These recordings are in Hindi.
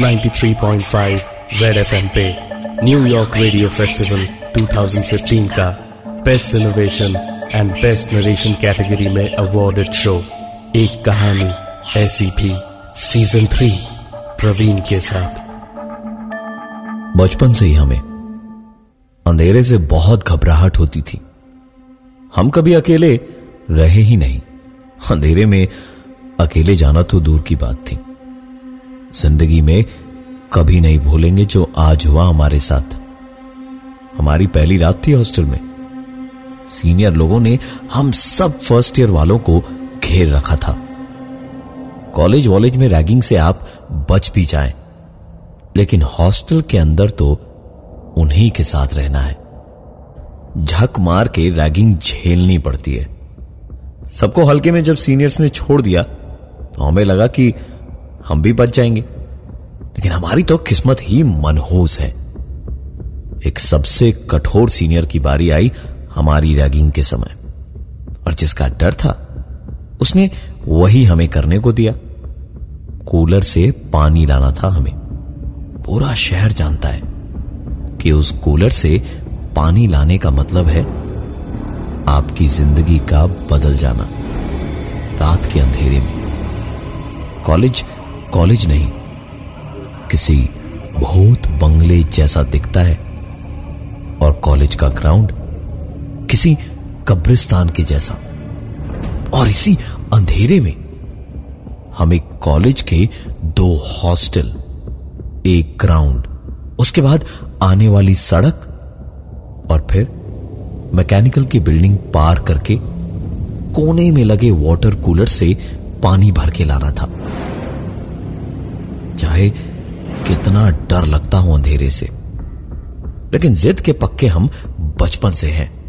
93.5 रेड एफएम पे न्यूयॉर्क रेडियो फेस्टिवल 2015 का best innovation and best narration category में अवार्डेड शो एक कहानी ऐसी भी सीज़न थ्री प्रवीण के साथ। बचपन से ही हमें, अंधेरे से बहुत घबराहट होती थी। हम कभी अकेले रहे ही नहीं। अंधेरे में अकेले जाना तो दूर की बात थी। ज़िंदगी में कभी नहीं भूलेंगे जो आज हुआ हमारे साथ। हमारी पहली रात थी हॉस्टल में। सीनियर लोगों ने हम सब फ़र्स्ट ईयर वालों को घेर रखा था। कॉलेज वॉलेज में रैगिंग से आप बच भी जाए। लेकिन हॉस्टल के अंदर तो उन्हीं के साथ रहना है। झक मार के रैगिंग झेलनी पड़ती है। सबको हल्के में जब सीनियर्स ने छोड़ दिया तो हमें लगा कि हम भी बच जाएँगे। लेकिन हमारी तो किस्मत ही मनहूस है। एक सबसे कठोर सीनियर की बारी आई हमारी रैगिंग के समय। और जिसका डर था, उसने वही हमें करने को दिया। कूलर से पानी लाना था हमें। पूरा शहर जानता है कि उस कूलर से पानी लाने का मतलब है आपकी ज़िंदगी का बदल जाना, रात के अंधेरे में। कॉलेज कॉलेज नहीं। किसी भूत बंगले जैसा दिखता है। और कॉलेज का ग्राउंड किसी कब्रिस्तान के जैसा। और इसी अंधेरे में हमें कॉलेज के दो हॉस्टल, एक ग्राउंड, उसके बाद आने वाली सड़क और फिर मैकेनिकल की बिल्डिंग पार करके कोने में लगे वाटर कूलर से पानी भर के लाना था। चाहे कितना डर लगता हो अंधेरे से। लेकिन जिद के पक्के हम बचपन से हैं।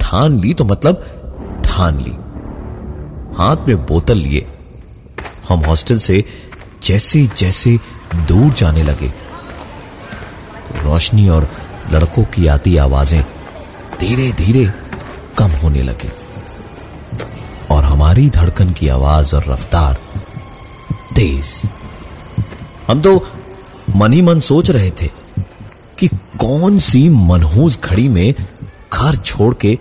ठान ली तो मतलब ठान ली। हाथ में बोतल लिए। हम हॉस्टल से जैसे जैसे दूर जाने लगे। रोशनी और लड़कों की आती आवाज़ें धीरे धीरे कम होने लगी। और हमारी धड़कन की आवाज़ और रफ्तार तेज। हम तो मन ही मन सोच रहे थे कि कौन सी मनहूस घड़ी में घर छोड़ के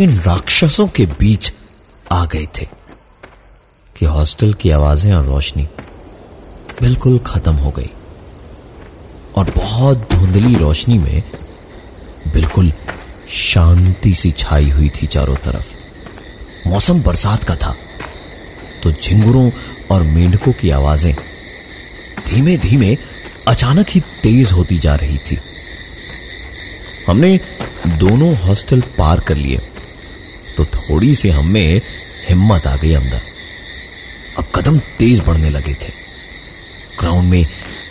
इन राक्षसों के बीच आ गए थे कि हॉस्टल की आवाज़ें और रोशनी बिल्कुल खत्म हो गई और बहुत धुंधली रोशनी में बिल्कुल शांति सी छाई हुई थी चारों तरफ़। मौसम बरसात का था। तो झिंगुरों और मेंढकों की आवाज़ें धीमे धीमे अचानक ही तेज होती जा रही थी। हमने दोनों हॉस्टल पार कर लिए तो थोड़ी सी हमें हिम्मत आ गई अंदर। अब कदम तेज बढ़ने लगे थे। ग्राउंड में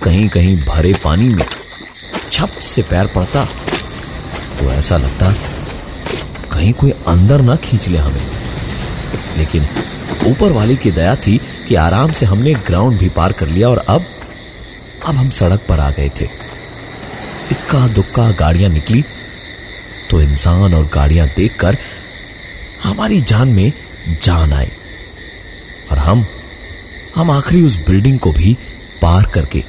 कहीं कहीं भरे पानी में छप से पैर पड़ता तो ऐसा लगता कहीं कोई अंदर ना खींच ले हमें। लेकिन ऊपर वाले की दया थी कि आराम से हमने ग्राउंड भी पार कर लिया और अब अब हम सड़क पर आ गए थे। इक्का दुक्का गाड़ियाँ निकली तो इंसान और गाड़ियाँ देखकर हमारी जान में जान आई और हम हम आखिरी उस बिल्डिंग को भी पार करके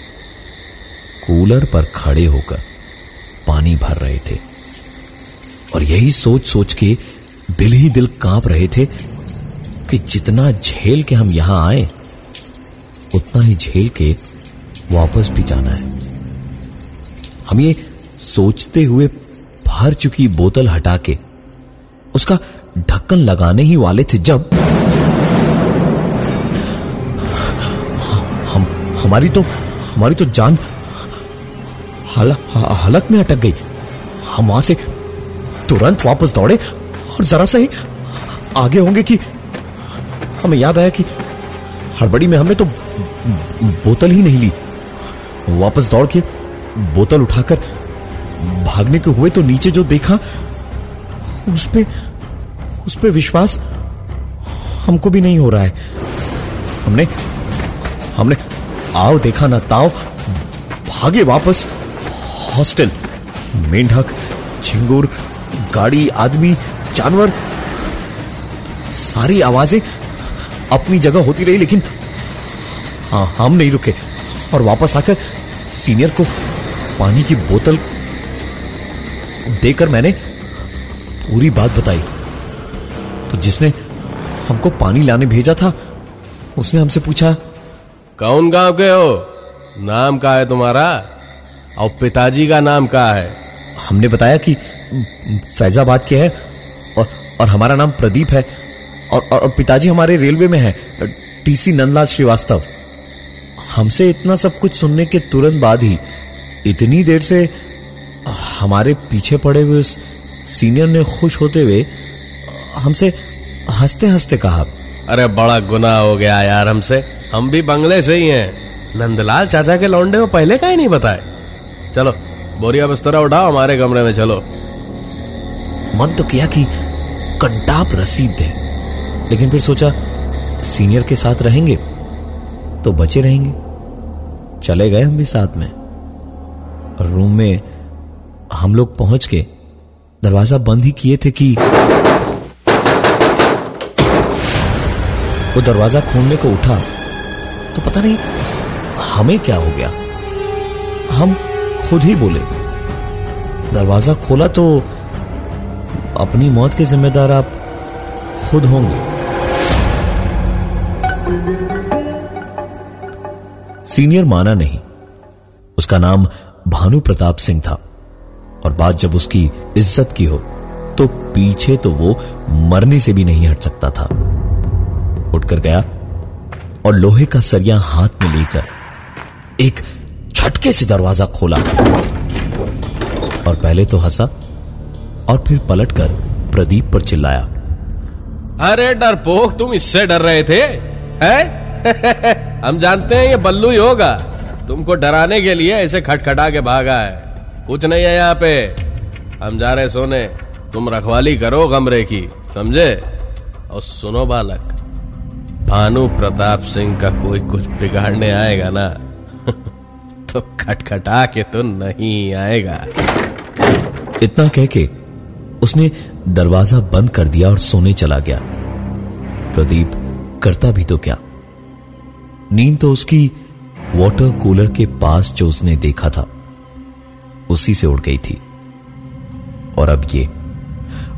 कूलर पर खड़े होकर पानी भर रहे थे। और यही सोच सोच के दिल ही दिल काँप रहे थे कि जितना झेल के हम यहाँ आए उतना ही झेल के वापस भी जाना है। हम ये सोचते हुए भर चुकी बोतल हटा के उसका ढक्कन लगाने ही वाले थे जब हम हमारी तो हमारी तो जान हल, हलक में अटक गई। हम वहाँ से तुरंत वापस दौड़े और जरा सा ही आगे होंगे कि हमें याद आया कि हड़बड़ी में हमने तो बोतल ही नहीं ली। वापस दौड़ के बोतल उठाकर भागने के हुए तो नीचे जो देखा, उस पे उस पे विश्वास हमको भी नहीं हो रहा है। हमने हमने आओ देखा ना ताओ, भागे वापस। हॉस्टल, मेंढक, झिंगुर, गाड़ी, आदमी, जानवर, सारी आवाज़ें अपनी जगह होती रही लेकिन हाँ हम नहीं रुके। और वापस आकर सीनियर को पानी की बोतल देकर मैंने पूरी बात बताई। तो जिसने हमको पानी लाने भेजा था उसने हमसे पूछा कौन गाँव के हो? नाम का है तुम्हारा? और पिताजी का नाम का है? हमने बताया कि फैजाबाद के है और और हमारा नाम प्रदीप है। और, और, पिताजी हमारे रेलवे में है टीसी नंदलाल श्रीवास्तव। हमसे इतना सब कुछ सुनने के तुरंत बाद ही इतनी देर से हमारे पीछे पड़े हुए उस सीनियर ने खुश होते हुए हमसे हँसते हँसते कहा अरे बड़ा गुनाह हो गया यार हमसे। हम भी बंगले से ही हैं। नंदलाल चाचा के लौंडे को पहले का ही नहीं बताए। चलो बोरिया बिस्तरा उठाओ हमारे कमरे में चलो। मन तो किया कि कंटाप रसीद दे। लेकिन फिर सोचा, सीनियर के साथ रहेंगे तो बचे रहेंगे। चले गए हम भी साथ में। रूम में हम लोग पहुँच के दरवाज़ा बंद ही किए थे कि वो दरवाज़ा खोलने को उठा तो पता नहीं हमें क्या हो गया। हम खुद ही बोले, दरवाज़ा खोला तो अपनी मौत के जिम्मेदार आप खुद होंगे। सीनियर माना नहीं। उसका नाम भानु प्रताप सिंह था। और बात जब उसकी इज़्ज़त की हो तो पीछे तो वो मरने से भी नहीं हट सकता था। उठकर गया और लोहे का सरिया हाथ में लेकर एक झटके से दरवाज़ा खोला और पहले तो हंसा और फिर पलटकर प्रदीप पर चिल्लाया, अरे डरपोक, तुम इससे डर रहे थे? हैं? हम जानते हैं ये बल्लू ही होगा। तुमको डराने के लिए ऐसे खटखटा के भागा है। कुछ नहीं है यहाँ पे। हम जा रहे सोने। तुम रखवाली करो कमरे की, समझे? और सुनो बालक, भानु प्रताप सिंह का कोई कुछ बिगाड़ने आएगा ना? तो खटखटा के तो नहीं आएगा। इतना कह के उसने दरवाज़ा बंद कर दिया और सोने चला गया। प्रदीप करता भी तो क्या? नींद तो उसकी वाटर कूलर के पास जो उसने देखा था, उसी से उड़ गई थी। और अब ये,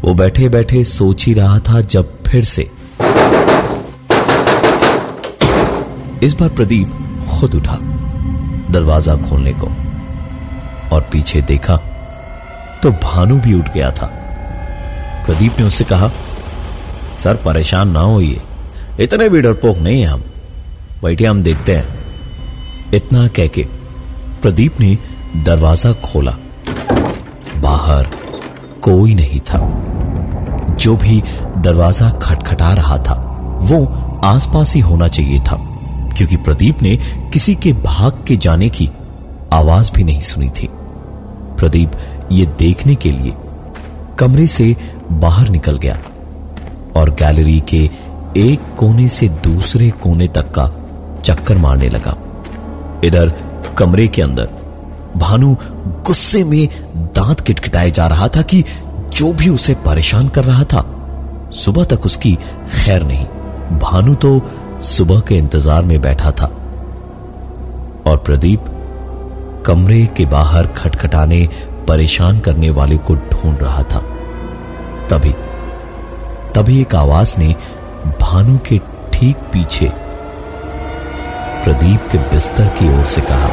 वो बैठे बैठे सोच ही रहा था जब फिर से। इस बार प्रदीप खुद उठा, दरवाज़ा खोलने को, और पीछे देखा तो भानु भी उठ गया था। प्रदीप ने उससे कहा, सर, परेशान ना होइए। इतने भी डरपोक नहीं है हम। बैठे हम देखते हैं। इतना कह के प्रदीप ने दरवाज़ा खोला। बाहर कोई नहीं था। जो भी दरवाज़ा खटखटा रहा था, वो आसपास ही होना चाहिए था, क्योंकि प्रदीप ने किसी के भाग के जाने की आवाज़ भी नहीं सुनी थी। प्रदीप ये देखने के लिए कमरे से बाहर निकल गया और गैलरी के एक कोने से दूसरे कोने तक का चक्कर मारने लगा। इधर कमरे के अंदर भानु गुस्से में दांत किटकिटाए जा रहा था कि जो भी उसे परेशान कर रहा था, सुबह तक उसकी खैर नहीं। भानु तो सुबह के इंतज़ार में बैठा था। और प्रदीप कमरे के बाहर खटखटाने, परेशान करने वाले को ढूंढ रहा था। तभी तभी एक आवाज़ ने भानु के ठीक पीछे प्रदीप के बिस्तर की ओर से कहा,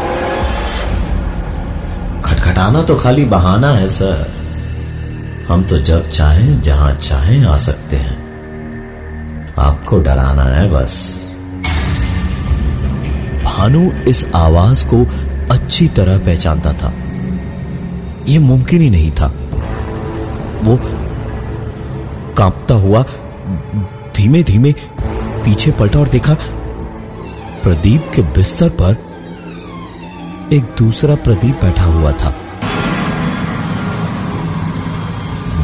खटखटाना तो खाली बहाना है, सर। हम तो जब चाहें, जहाँ चाहें आ सकते हैं। आपको डराना है बस। भानु इस आवाज़ को अच्छी तरह पहचानता था। यह मुमकिन ही नहीं था। वो कांपता हुआ धीमे धीमे पीछे पलटा और देखा प्रदीप के बिस्तर पर एक दूसरा प्रदीप बैठा हुआ था।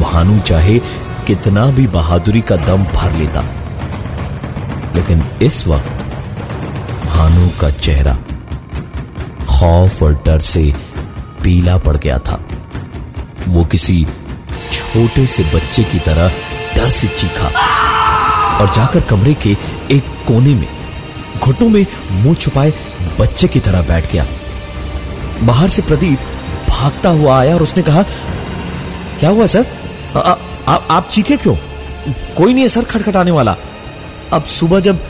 भानु चाहे कितना भी बहादुरी का दम भर लेता, लेकिन इस वक्त भानु का चेहरा खौफ और डर से पीला पड़ गया था। वो किसी छोटे से बच्चे की तरह डर से चीखा। और जाकर कमरे के एक कोने में घुटनों में मुँह छुपाए बच्चे की तरह बैठ गया। बाहर से प्रदीप भागता हुआ आया और उसने कहा क्या हुआ सर? आ, आ, आ, आप चीखे क्यों? कोई नहीं है सर खटखटाने वाला। अब सुबह जब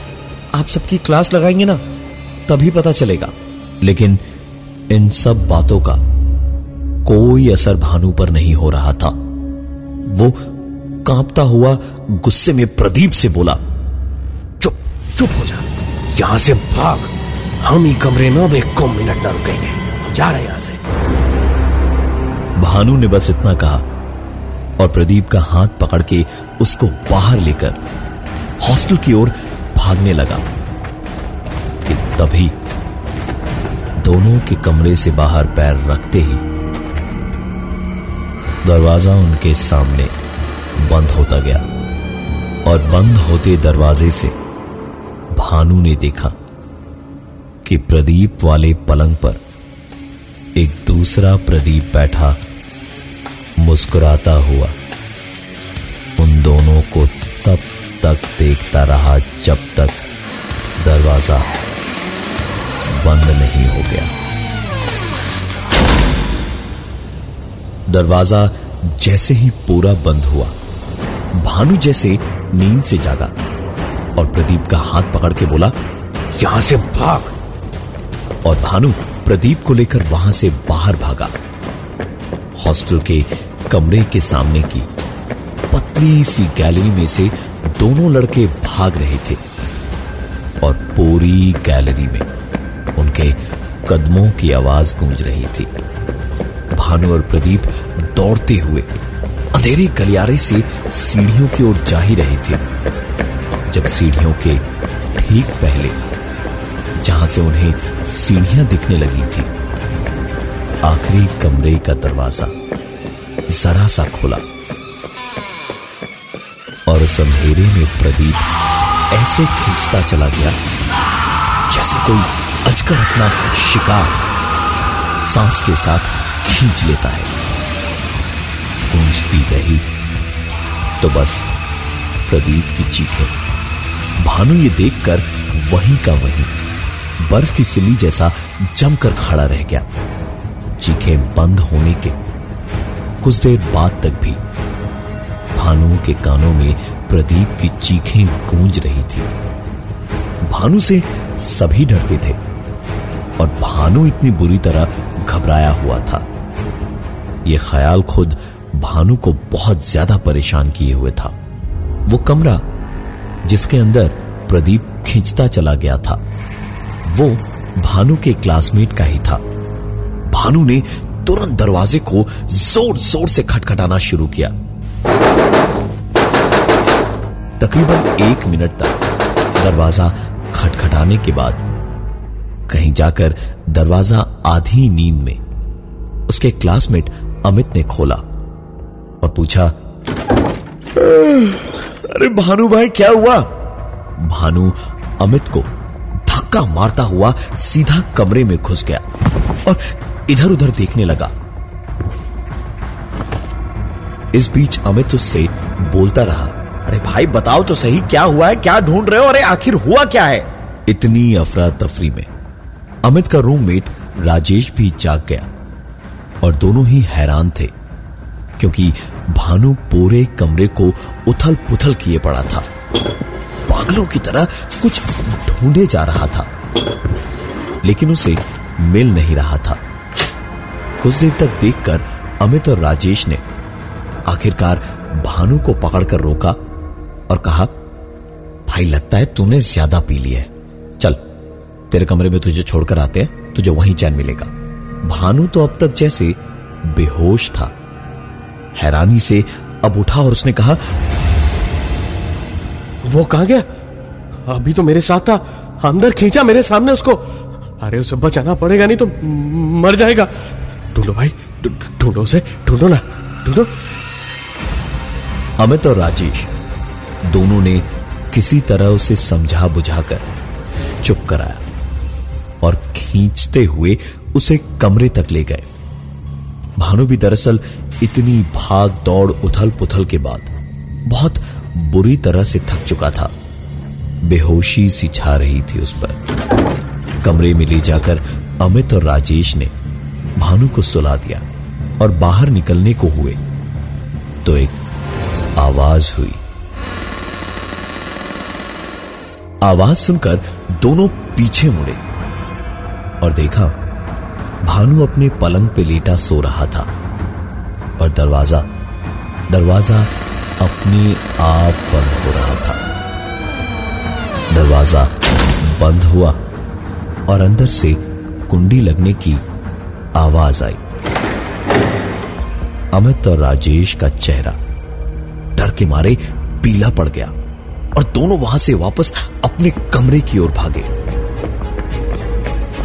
आप सबकी क्लास लगाएँगे ना तभी पता चलेगा। लेकिन इन सब बातों का कोई असर भानु पर नहीं हो रहा था। वो कांपता हुआ गुस्से में प्रदीप से बोला, चुप चुप हो जा। यहाँ से भाग। हम ही कमरे में, अब एक मिनट न रुकेंगे। हम जा रहे यहाँ से। भानु ने बस इतना कहा और प्रदीप का हाथ पकड़ के उसको बाहर लेकर हॉस्टल की ओर भागने लगा। कि तभी दोनों के कमरे से बाहर पैर रखते ही दरवाज़ा उनके सामने बंद होता गया और बंद होते दरवाजे से भानु ने देखा कि प्रदीप वाले पलंग पर एक दूसरा प्रदीप बैठा मुस्कुराता हुआ। उन दोनों को तब तक देखता रहा जब तक दरवाज़ा बंद नहीं हो गया। दरवाज़ा जैसे ही पूरा बंद हुआ भानु जैसे नींद से जागा और प्रदीप का हाथ पकड़ के बोला, यहाँ से भाग। और भानु प्रदीप को लेकर वहाँ से बाहर भागा। हॉस्टल के कमरे के सामने की पतली सी गैलरी में से दोनों लड़के भाग रहे थे और पूरी गैलरी में उनके कदमों की आवाज़ गूंज रही थी। भानु और प्रदीप दौड़ते हुए अंधेरे गलियारे से सीढ़ियों की ओर जा ही रहे थे। जब सीढ़ियों के ठीक पहले, जहाँ से उन्हें सीढ़ियाँ दिखने लगी थी, आखिरी कमरे का दरवाज़ा जरा सा खोला। और उस अंधेरे में प्रदीप ऐसे खींचता चला गया, जैसे कोई अजगर अपना शिकार सांस के साथ खींच लेता है। गूंजती रही। तो बस, प्रदीप की चीखें। भानु ये देखकर वहीं का वहीं, बर्फ़ की सिली जैसा जमकर खड़ा रह गया। चीखें बंद होने के कुछ देर बाद तक भी भानु के कानों में प्रदीप की चीखें गूंज रही थी। भानु से सभी डरते थे और भानु इतनी बुरी तरह घबराया हुआ था। यह ख्याल खुद भानु को बहुत ज़्यादा परेशान किए हुए था। वो कमरा जिसके अंदर प्रदीप खींचता चला गया था, वो भानु के क्लासमेट का ही था। भानु ने तुरंत दरवाजे को ज़ोर ज़ोर से खटखटाना शुरू किया। तकरीबन एक मिनट तक दरवाज़ा खटखटाने के बाद कहीं जाकर दरवाज़ा आधी नींद में उसके क्लासमेट अमित ने खोला। और पूछा, अरे भानु भाई, क्या हुआ? भानु अमित को धक्का मारता हुआ सीधा कमरे में घुस गया और इधर उधर देखने लगा। इस बीच अमित उससे बोलता रहा, अरे भाई, बताओ तो सही, क्या हुआ है? क्या ढूंढ रहे हो? अरे आखिर हुआ क्या है? इतनी अफरा तफरी में अमित का रूममेट राजेश भी जाग गया और दोनों ही हैरान थे। क्योंकि भानु पूरे कमरे को उथल पुथल किए पड़ा था। पागलों की तरह कुछ ढूंढे जा रहा था, लेकिन उसे मिल नहीं रहा था। कुछ देर तक देखकर अमित और राजेश ने आखिरकार भानु को पकड़कर रोका और कहा, भाई, लगता है तूने ज़्यादा पी लिया है। चल, तेरे कमरे में तुझे छोड़कर आते हैं, तुझे वहीं चैन मिलेगा। भानु तो अब तक जैसे बेहोश था। हैरानी से अब उठा और उसने कहा वो कहा गया? अभी तो मेरे साथ था। अंदर खींचा मेरे सामने उसको। अरे उसे बचाना पड़ेगा नहीं तो मर जाएगा। ढूंढो भाई ढूंढो उसे ढूंढो ना ढूंढो। अमित और राजेश दोनों ने किसी तरह उसे समझा बुझाकर चुप कराया और खींचते हुए उसे कमरे तक ले गए। भानु भी दरअसल इतनी भाग दौड़ उथल पुथल के बाद बहुत बुरी तरह से थक चुका था। बेहोशी सी छा रही थी उस पर। कमरे में ले जाकर अमित और राजेश ने भानु को सुला दिया और बाहर निकलने को हुए तो एक आवाज़ हुई। आवाज़ सुनकर दोनों पीछे मुड़े और देखा भानु अपने पलंग पे लेटा सो रहा था। और दरवाज़ा दरवाज़ा अपने आप बंद हो रहा था। दरवाज़ा बंद हुआ और अंदर से कुंडी लगने की आवाज़ आई। अमित और राजेश का चेहरा डर के मारे पीला पड़ गया और दोनों वहाँ से वापस अपने कमरे की ओर भागे।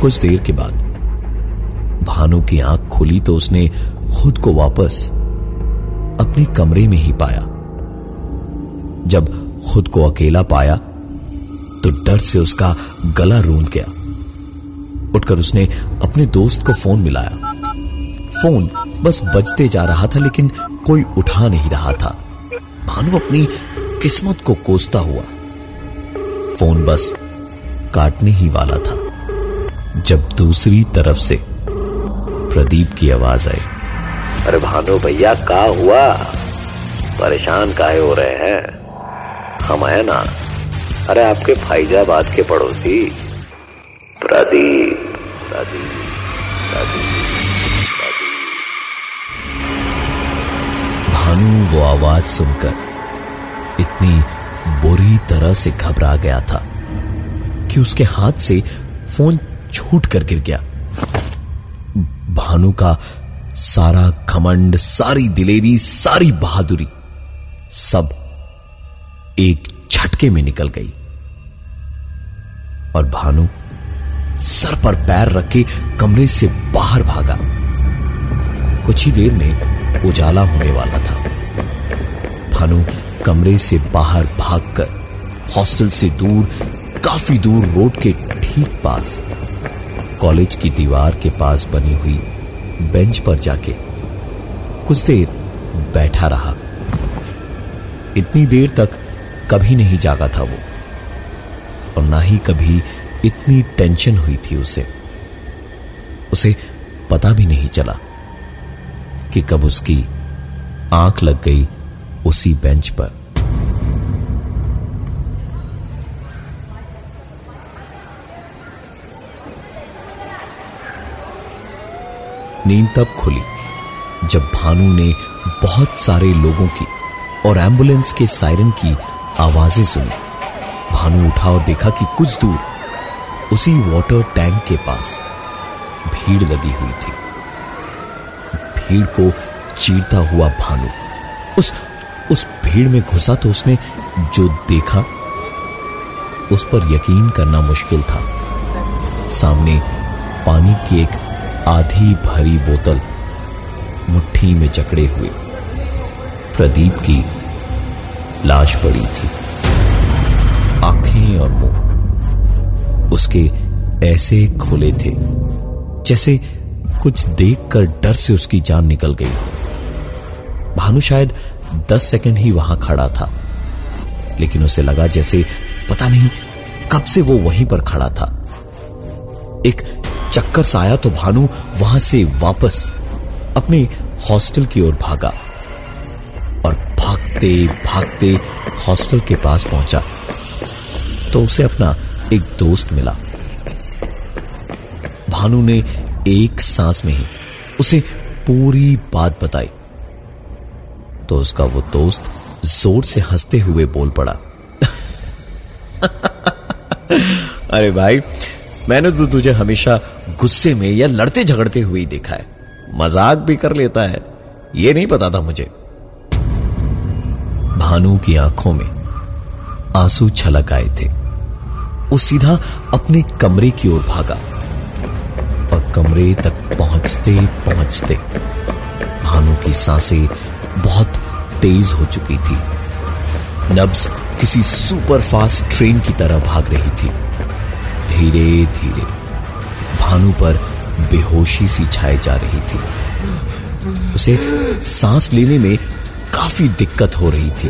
कुछ देर के बाद भानु की आँख खुली तो उसने खुद को वापस अपने कमरे में ही पाया। जब खुद को अकेला पाया तो डर से उसका गला रूंध गया। उठकर उसने अपने दोस्त को फ़ोन मिलाया। फ़ोन बस बजते जा रहा था, लेकिन कोई उठा नहीं रहा था। भानु अपनी किस्मत को कोसता हुआ। फ़ोन बस काटने ही वाला था। जब दूसरी तरफ़ से प्रदीप की आवाज़ आई। अरे भानु भैया का हुआ? परेशान काहे हो रहे हैं? हम है ना? अरे आपके फैजाबाद के पड़ोसी। प्रदीप प्रदीप प्रदीप। भानु वो आवाज़ सुनकर इतनी बुरी तरह से घबरा गया था कि उसके हाथ से फ़ोन छूट कर गिर गया। भानु का सारा घमंड, सारी दिलेरी, सारी बहादुरी सब एक झटके में निकल गई। और भानु सर पर पैर रख कमरे से बाहर भागा। कुछ ही देर में उजाला होने वाला था। भानु कमरे से बाहर भागकर हॉस्टल से दूर, काफ़ी दूर रोड के ठीक पास कॉलेज की दीवार के पास बनी हुई बेंच पर जाके कुछ देर बैठा रहा। इतनी देर तक कभी नहीं जागा था वो, और ना ही कभी इतनी टेंशन हुई थी उसे। उसे पता भी नहीं चला कि कब उसकी आँख लग गई उसी बेंच पर। नींद तब खुली जब भानु ने बहुत सारे लोगों की और एंबुलेंस के सायरन की आवाज़ें सुनी। भानु उठा और देखा कि कुछ दूर उसी वाटर टैंक के पास भीड़ लगी हुई थी। भीड़ को चीरता हुआ भानु उस उस भीड़ में घुसा तो उसने जो देखा, उस पर यकीन करना मुश्किल था। सामने पानी की एक आधी भरी बोतल मुट्ठी में जकड़े हुए। प्रदीप की लाश पड़ी थी। आँखें और मुँह उसके ऐसे खुले थे जैसे कुछ देखकर डर से उसकी जान निकल गई भानु शायद दस सेकंड ही वहाँ खड़ा था, लेकिन उसे लगा जैसे पता नहीं कब से वो वहीं पर खड़ा था। एक चक्कर सा आया तो भानु वहाँ से वापस अपने हॉस्टल की ओर भागा और भागते भागते हॉस्टल के पास पहुँचा। तो उसे अपना एक दोस्त मिला। भानु ने एक सांस में ही उसे पूरी बात बताई। तो उसका वो दोस्त ज़ोर से हँसते हुए बोल पड़ा। अरे भाई मैंने तो तुझे हमेशा गुस्से में या लड़ते झगड़ते हुए देखा है। मज़ाक भी कर लेता है। ये नहीं पता था मुझे। भानु की आँखों में आँसू छलक आए थे। वो सीधा अपने कमरे की ओर भागा और कमरे तक पहुँचते पहुँचते भानु की साँसें बहुत तेज हो चुकी थी। नब्स किसी सुपर फास्ट ट्रेन की तरह भाग रही थी। धीरे धीरे भानु पर बेहोशी सी छाई जा रही थी। उसे सांस लेने में काफ़ी दिक्कत हो रही थी।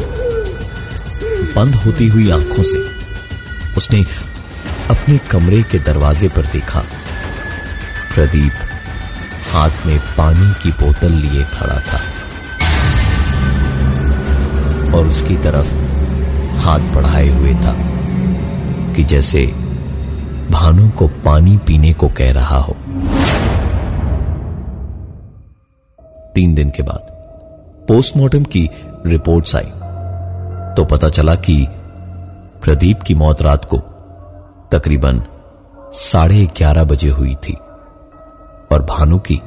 बंद होती हुई आँखों से उसने अपने कमरे के दरवाजे पर देखा। प्रदीप हाथ में पानी की बोतल लिए खड़ा था और उसकी तरफ़ हाथ बढ़ाए हुए था कि जैसे भानु को पानी पीने को कह रहा हो। तीन दिन के बाद पोस्टमार्टम की रिपोर्ट्स आई। तो पता चला कि प्रदीप की मौत रात को तकरीबन साढ़े ग्यारह बजे हुई थी और भानु की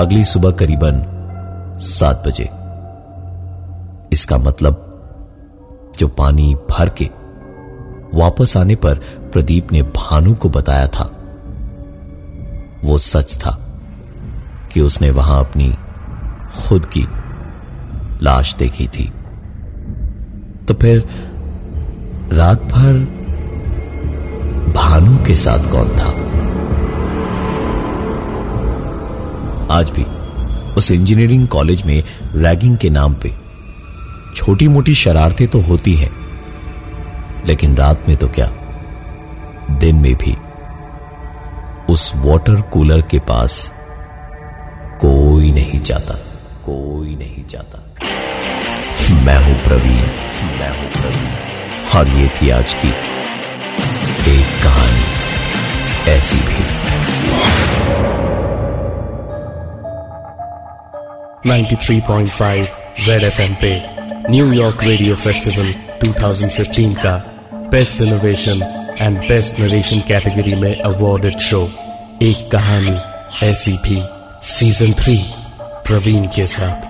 अगली सुबह करीबन सात बजे। इसका मतलब जो पानी भर के वापस आने पर प्रदीप ने भानु को बताया था। वो सच था कि उसने वहाँ अपनी खुद की लाश देखी थी। तो फिर रात भर भानु के साथ कौन था? आज भी उस इंजीनियरिंग कॉलेज में रैगिंग के नाम पे छोटी मोटी शरारतें तो होती हैं। लेकिन रात में तो क्या? दिन में भी। उस वाटर कूलर के पास कोई नहीं जाता। कोई नहीं जाता। मैं हूँ प्रवीण। मैं हूँ प्रवीण। और ये थी आज की एक कहानी। ऐसी भी। 93.5 रेड एफएम पे न्यूयॉर्क रेडियो फेस्टिवल 2015 का best innovation and best narration category में अवार्डेड शो एक कहानी ऐसी भी सीज़न थ्री प्रवीण के साथ।